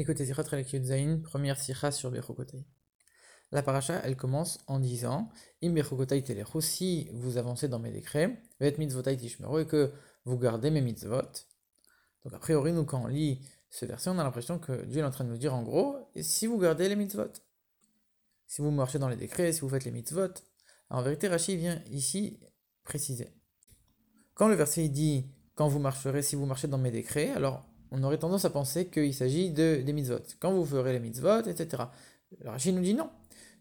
Écoutez, Sichot Zain, première sicha sur Bechokotai. La paracha, elle commence en disant Im Telechu, si vous avancez dans mes décrets, Vet mitzvotai tishmeru, et que vous gardez mes mitzvot. Donc, a priori, nous, quand on lit ce verset, on a l'impression que Dieu est en train de nous dire en gros si vous gardez les mitzvot, si vous marchez dans les décrets, si vous faites les mitzvot. en vérité, Rachid vient ici préciser. Quand le verset dit quand vous marcherez, si vous marchez dans mes décrets, alors on aurait tendance à penser qu'il s'agit de, des mitzvot. Quand vous ferez les mitzvot, etc. Rachid nous dit non.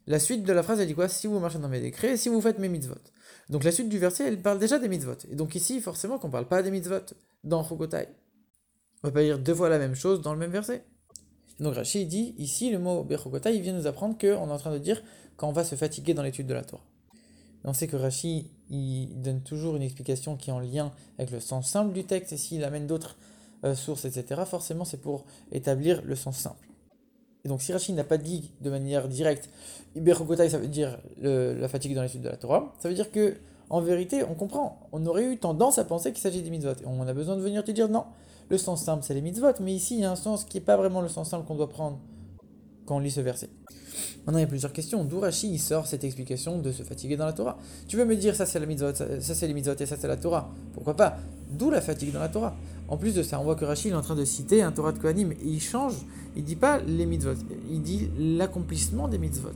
La suite de la phrase, elle dit quoi? Si vous marchez dans mes décrets, si vous faites mes mitzvot. Donc la suite du verset, elle parle déjà des mitzvot. Et donc ici, forcément, qu'on ne parle pas des mitzvot dans Chokotai. On ne va pas dire deux fois la même chose dans le même verset. Donc Rachid dit, ici, le mot Bechokotai, il vient nous apprendre qu'on est en train de dire quand on va se fatiguer dans l'étude de la Torah. on sait que Rachid, il donne toujours une explication qui est en lien avec le sens simple du texte, et s'il amène d'autres euh, source, etc., forcément c'est pour établir le sens simple. Et donc si Rachid n'a pas dit de manière directe, Iberokotai ça veut dire la fatigue dans l'étude de la Torah, ça veut dire que en vérité on comprend, on aurait eu tendance à penser qu'il s'agit des mitzvot. Et on a besoin de venir te dire non, le sens simple c'est les mitzvot, mais ici il y a un sens qui n'est pas vraiment le sens simple qu'on doit prendre quand on lit ce verset. Maintenant, il y a plusieurs questions. D'où Rashi sort cette explication de se fatiguer dans la Torah? Tu veux me dire ça c'est la mitzvot, ça, c'est les mitzvot et ça c'est la Torah Pourquoi pas? D'où la fatigue dans la Torah? En plus de ça, on voit que Rashi est en train de citer un Torah de Kohanim et il change, il dit pas les mitzvot, il dit l'accomplissement des mitzvot.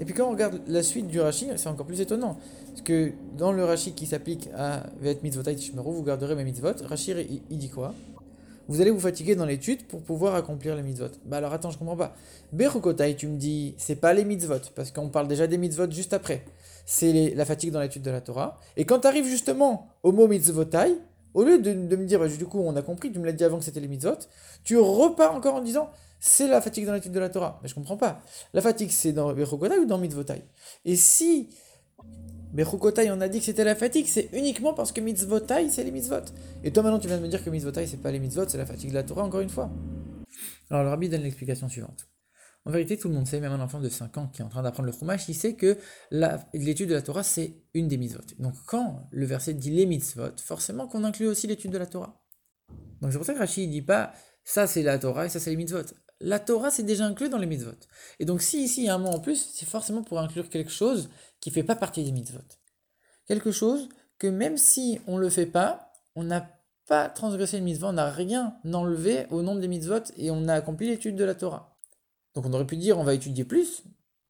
Et puis quand on regarde la suite du Rashi, c'est encore plus étonnant. Parce que dans le Rashi qui s'applique à Vet mitzvotai tishmeru, vous garderez mes mitzvot, Rashi il dit quoi? Vous allez vous fatiguer dans l'étude pour pouvoir accomplir les mitzvot. Bah alors attends, je comprends pas. Berukotai, tu me dis, c'est pas les mitzvot, parce qu'on parle déjà des mitzvot juste après. C'est la fatigue dans l'étude de la Torah. Et quand tu arrives justement au mot mitzvotai, au lieu de, me dire, bah, du coup, on a compris, tu me l'as dit avant que c'était les mitzvot, tu repars encore en disant, c'est la fatigue dans l'étude de la Torah. Mais je comprends pas. La fatigue, c'est dans Berukotai ou dans mitzvotai? Et si Rukotai, on a dit que c'était la fatigue, c'est uniquement parce que mitzvotai, c'est les mitzvot. Et toi maintenant, tu viens de me dire que mitzvotai, c'est pas les mitzvot, c'est la fatigue de la Torah, encore une fois. Alors le rabbi donne l'explication suivante. En vérité, tout le monde sait, même un enfant de 5 ans qui est en train d'apprendre le chumash, il sait que l'étude de la Torah, c'est une des mitzvot. Donc quand le verset dit les mitzvot, forcément qu'on inclut aussi l'étude de la Torah. Donc c'est pour ça que Rachid ne dit pas ça c'est la Torah et ça c'est les mitzvot. La Torah c'est déjà inclus dans les mitzvot. Et donc si ici il y a un mot en plus, c'est forcément pour inclure quelque chose qui ne fait pas partie des mitzvot. Quelque chose que même si on ne le fait pas, on n'a pas transgressé une mitzvot, on n'a rien enlevé au nom des mitzvot et on a accompli l'étude de la Torah. Donc on aurait pu dire on va étudier plus,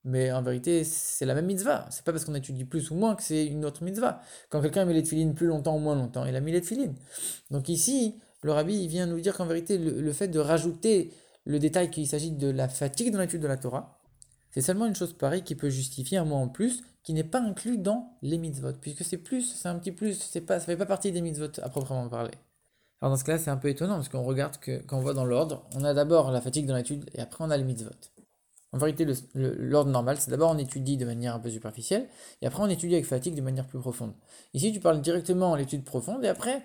mais en vérité c'est la même mitzvah. C'est pas parce qu'on étudie plus ou moins que c'est une autre mitzvah. Quand quelqu'un met les tefilines plus longtemps ou moins longtemps, il a mis les tefilines. Donc ici, le rabbi il vient nous dire qu'en vérité le fait de rajouter le détail qu'il s'agit de la fatigue dans l'étude de la Torah, c'est seulement une chose pareille qui peut justifier un mot en plus qui n'est pas inclus dans les mitzvot, puisque c'est plus, c'est un petit plus, c'est pas, ça fait pas partie des mitzvot à proprement parler. Alors dans ce cas-là, c'est un peu étonnant, parce qu'on regarde que, quand on voit dans l'ordre, on a d'abord la fatigue dans l'étude, et après on a les mitzvot. En vérité, l'ordre normal, c'est d'abord on étudie de manière un peu superficielle, et après on étudie avec fatigue de manière plus profonde. Ici, tu parles directement l'étude profonde, et après,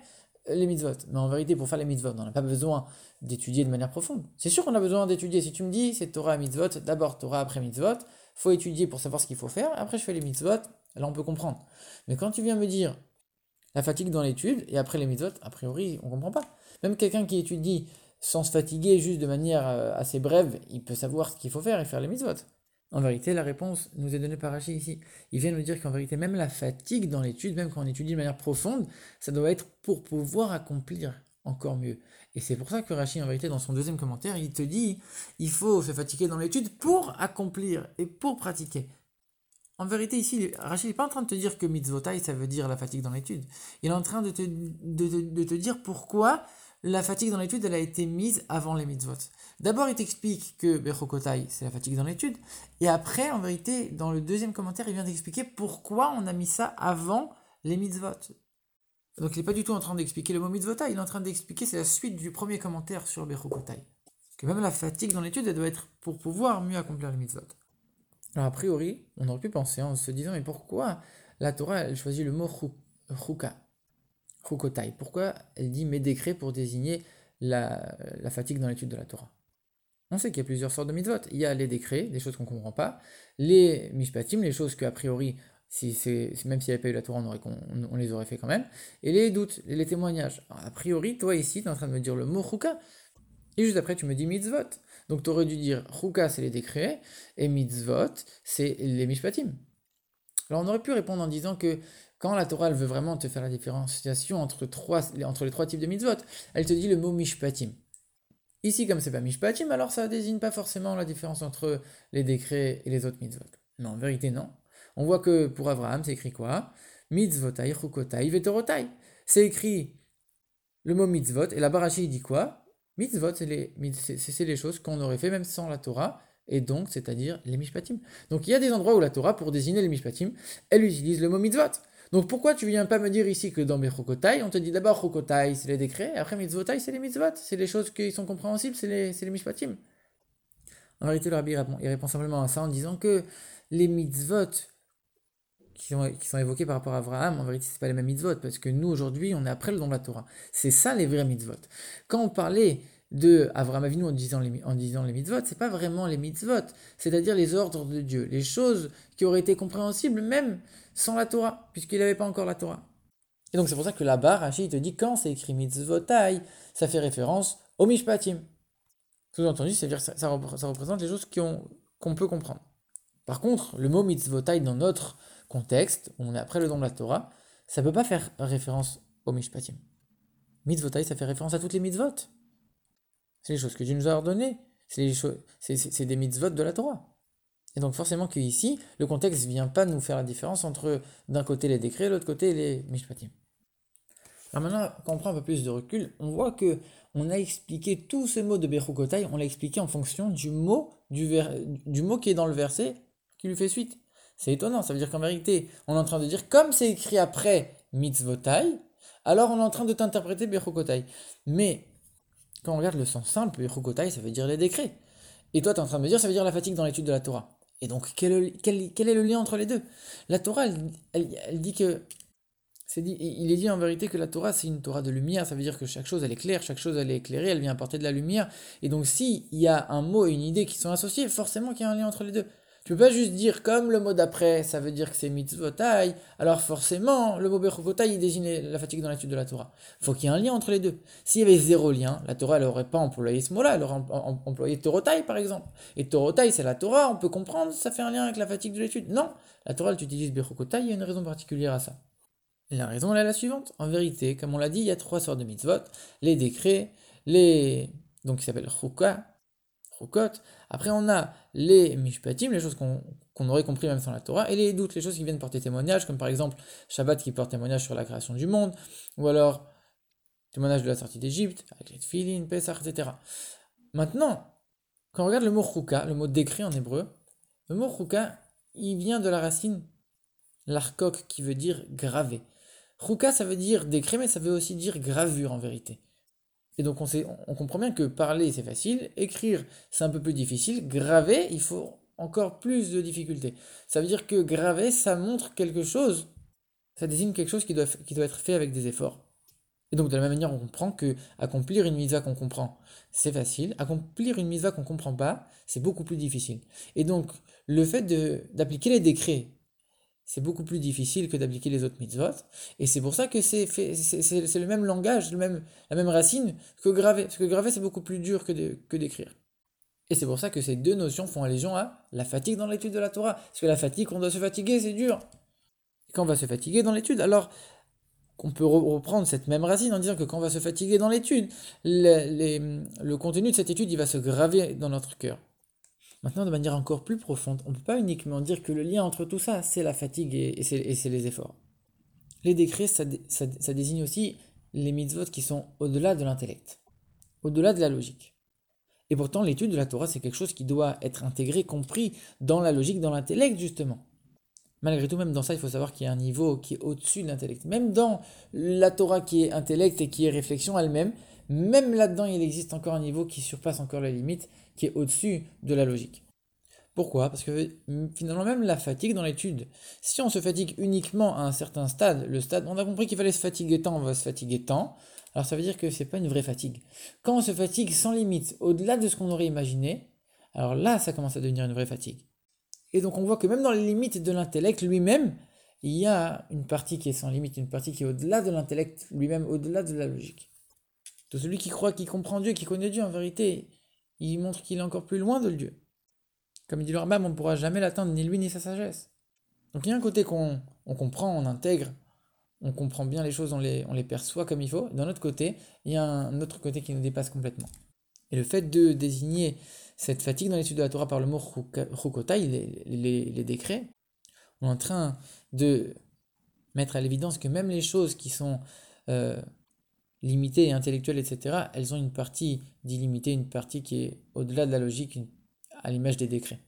les mitzvot. Mais en vérité, pour faire les mitzvot, on n'a pas besoin d'étudier de manière profonde. C'est sûr qu'on a besoin d'étudier. Si tu me dis c'est Torah mitzvot, d'abord Torah après mitzvot, faut étudier pour savoir ce qu'il faut faire. Après, je fais les mitzvot. Là, on peut comprendre. Mais quand tu viens me dire la fatigue dans l'étude et après les mitzvot, a priori, on comprend pas. Même quelqu'un qui étudie sans se fatiguer, juste de manière euh, assez brève, il peut savoir ce qu'il faut faire et faire les mitzvot. En vérité, la réponse nous est donnée par Rachid ici. Il vient nous dire qu'en vérité, même la fatigue dans l'étude, même quand on étudie de manière profonde, ça doit être pour pouvoir accomplir encore mieux. Et c'est pour ça que Rachid, en vérité, dans son deuxième commentaire, il te dit il faut se fatiguer dans l'étude pour accomplir et pour pratiquer. En vérité, ici, Rachid n'est pas en train de te dire que mitzvotai, ça veut dire la fatigue dans l'étude. Il est en train de te, de te dire pourquoi la fatigue dans l'étude, elle a été mise avant les mitzvot. D'abord, il t'explique que Bechokotai, c'est la fatigue dans l'étude. Et après, en vérité, dans le deuxième commentaire, il vient d'expliquer pourquoi on a mis ça avant les mitzvot. Donc, il n'est pas du tout en train d'expliquer le mot mitzvotai, il est en train d'expliquer, c'est la suite du premier commentaire sur Bechokotai. Que même la fatigue dans l'étude, elle doit être pour pouvoir mieux accomplir les mitzvot. Alors, a priori, on aurait pu penser en se disant, mais pourquoi la Torah, elle choisit le mot chuka, chukotai Pourquoi elle dit mes décrets pour désigner la, fatigue dans l'étude de la Torah? On sait qu'il y a plusieurs sortes de mitzvot. Il y a les décrets, des choses qu'on ne comprend pas, les mishpatim, les choses qu'a priori, même s'il n'y avait pas eu la Torah, on, les aurait fait quand même, et les doutes, les témoignages. a priori, toi ici, tu es en train de me dire le mot chouka. Et juste après, tu me dis mitzvot. Donc tu aurais dû dire Ruka, c'est les décrets, et mitzvot, c'est les mishpatim. Alors on aurait pu répondre en disant que quand la Torah veut vraiment te faire la différenciation entre, trois, entre les trois types de mitzvot, elle te dit le mot mishpatim. Ici, comme c'est pas mishpatim, alors ça désigne pas forcément la différence entre les décrets et les autres mitzvot. Mais en vérité, non. On voit que pour Abraham, c'est écrit quoi? Mitzvotai, chukotai, vetorotai. C'est écrit le mot mitzvot, et la barachi, dit quoi? Mitzvot, c'est les, choses qu'on aurait fait même sans la Torah, et donc, c'est-à-dire les mishpatim. Donc il y a des endroits où la Torah, pour désigner les mishpatim, elle utilise le mot mitzvot. Donc pourquoi tu viens pas me dire ici que dans Bechokotai, on te dit d'abord Chokotai, c'est les décrets, et après Mitzvotai, c'est les mitzvot, c'est les choses qui sont compréhensibles, c'est les, les mishpatim. En réalité, le rabbi répond, il répond simplement à ça en disant que les mitzvot qui sont, qui sont évoqués par rapport à Abraham, en vérité, c'est pas les mêmes mitzvot, parce que nous, aujourd'hui, on est après le don de la Torah. C'est ça les vrais mitzvot. Quand on parlait de Avraham Avinu en disant les, en disant les mitzvot, c'est pas vraiment les mitzvot, c'est-à-dire les ordres de Dieu, les choses qui auraient été compréhensibles même sans la Torah, puisqu'il n'avait pas encore la Torah. Et donc c'est pour ça que là-bas, Rachid te dit quand c'est écrit mitzvotai, ça fait référence au mishpatim. Sous-entendu, c'est-à-dire ça, ça, représente les choses qu'on peut comprendre. Par contre, le mot mitzvotai dans notre contexte, on est après le don de la Torah, ça ne peut pas faire référence au mishpatim. Mitzvotai, ça fait référence à toutes les mitzvot. C'est les choses que Dieu nous a ordonnées. C'est des mitzvot de la Torah. Et donc forcément qu'ici, le contexte ne vient pas nous faire la différence entre d'un côté les décrets et de l'autre côté les mishpatim. Alors maintenant, quand on prend un peu plus de recul, on voit que on a expliqué tous ces mots de Bechukotai, on l'a expliqué en fonction du mot, du, du mot qui est dans le verset qui lui fait suite. C'est étonnant, ça veut dire qu'en vérité, on est en train de dire, comme c'est écrit après mitzvotai, alors on est en train de t'interpréter Bechukotai. Mais quand on regarde le sens simple, Bechukotai, ça veut dire les décrets. Et toi, tu es en train de me dire, ça veut dire la fatigue dans l'étude de la Torah. Et donc, quel, est le lien entre les deux? La Torah, elle, dit que. Dit, il est dit en vérité que la Torah, c'est une Torah de lumière. Ça veut dire que chaque chose, elle est claire, chaque chose, elle est éclairée, elle vient apporter de la lumière. Et donc, s'il y a un mot et une idée qui sont associés, forcément qu'il y a un lien entre les deux. Tu peux pas juste dire comme le mot d'après, ça veut dire que c'est mitzvotai, alors forcément, le mot bechokotai, il désigne la fatigue dans l'étude de la Torah. faut qu'il y ait un lien entre les deux. S'il y avait zéro lien, la Torah, elle aurait pas employé ce mot-là, elle aurait employé torotai, par exemple. Et torotai, c'est la Torah, on peut comprendre, ça fait un lien avec la fatigue de l'étude. Non, la Torah, elle utilise bechokotai, il y a une raison particulière à ça. la raison, elle est la suivante. En vérité, comme on l'a dit, il y a trois sortes de mitzvot. Les décrets, les... donc qui s'appellent chouka, après, on a les mishpatim, les choses qu'on aurait compris même sans la Torah, et les doutes, les choses qui viennent porter témoignage, comme par exemple Shabbat qui porte témoignage sur la création du monde, ou alors témoignage de la sortie d'Égypte, avec les tfilin, Pesach, etc. Maintenant, quand on regarde le mot chouka, le mot décret en hébreu, le mot chouka, il vient de la racine l'arkok, qui veut dire gravé. Chouka, ça veut dire décret, mais ça veut aussi dire gravure en vérité. Et donc on, sait, on comprend bien que parler c'est facile, écrire c'est un peu plus difficile, graver il faut encore plus de difficultés. Ça veut dire que graver ça montre quelque chose, ça désigne quelque chose qui doit, qui doit être fait avec des efforts. Et donc de la même manière on comprend que accomplir une mitzvah qu'on comprend c'est facile, accomplir une mitzvah qu'on comprend pas c'est beaucoup plus difficile. Et donc le fait d'appliquer les décrets c'est beaucoup plus difficile que d'appliquer les autres mitzvot. Et c'est pour ça que c'est le même langage, le la même racine que graver. Parce que graver, c'est beaucoup plus dur que d'écrire. et c'est pour ça que ces deux notions font allusion à la fatigue dans l'étude de la Torah. Parce que la fatigue, on doit se fatiguer, c'est dur. Quand on va se fatiguer dans l'étude, alors qu'on peut reprendre cette même racine en disant que quand on va se fatiguer dans l'étude, le contenu de cette étude, il va se graver dans notre cœur. Maintenant, de manière encore plus profonde, on ne peut pas uniquement dire que le lien entre tout ça, c'est la fatigue et, c'est les efforts. Les décrets, ça, désigne aussi les mitzvot qui sont au-delà de l'intellect, au-delà de la logique. Et pourtant, l'étude de la Torah, c'est quelque chose qui doit être intégré, compris dans la logique, dans l'intellect, justement. Malgré tout, même dans ça, il faut savoir qu'il y a un niveau qui est au-dessus de l'intellect. Même dans la Torah qui est intellect et qui est réflexion elle-même, même là-dedans, il existe encore un niveau qui surpasse encore la limite, qui est au-dessus de la logique. Pourquoi? Parce que finalement même la fatigue dans l'étude, si on se fatigue uniquement à un certain stade, le stade, on a compris qu'il fallait se fatiguer tant, on va se fatiguer tant, alors ça veut dire que c'est pas une vraie fatigue. Quand on se fatigue sans limite, au-delà de ce qu'on aurait imaginé, alors là ça commence à devenir une vraie fatigue. Et donc on voit que même dans les limites de l'intellect lui-même, il y a une partie qui est sans limite, une partie qui est au-delà de l'intellect lui-même, au-delà de la logique. De celui qui croit, qui comprend Dieu, qui connaît Dieu, en vérité, il montre qu'il est encore plus loin de Dieu. Comme dit le Rambam, on ne pourra jamais l'atteindre, ni lui, ni sa sagesse. Donc il y a un côté qu'on comprend, on intègre, on comprend bien les choses, on les, on les perçoit comme il faut. D'un autre côté, il y a un autre côté qui nous dépasse complètement. Et le fait de désigner cette fatigue dans l'étude de la Torah par le mot chukotai, les, décrets, on est en train de mettre à l'évidence que même les choses qui sont euh, limitées intellectuelles, etc., elles ont une partie d'illimité, une partie qui est au-delà de la logique, à l'image des décrets.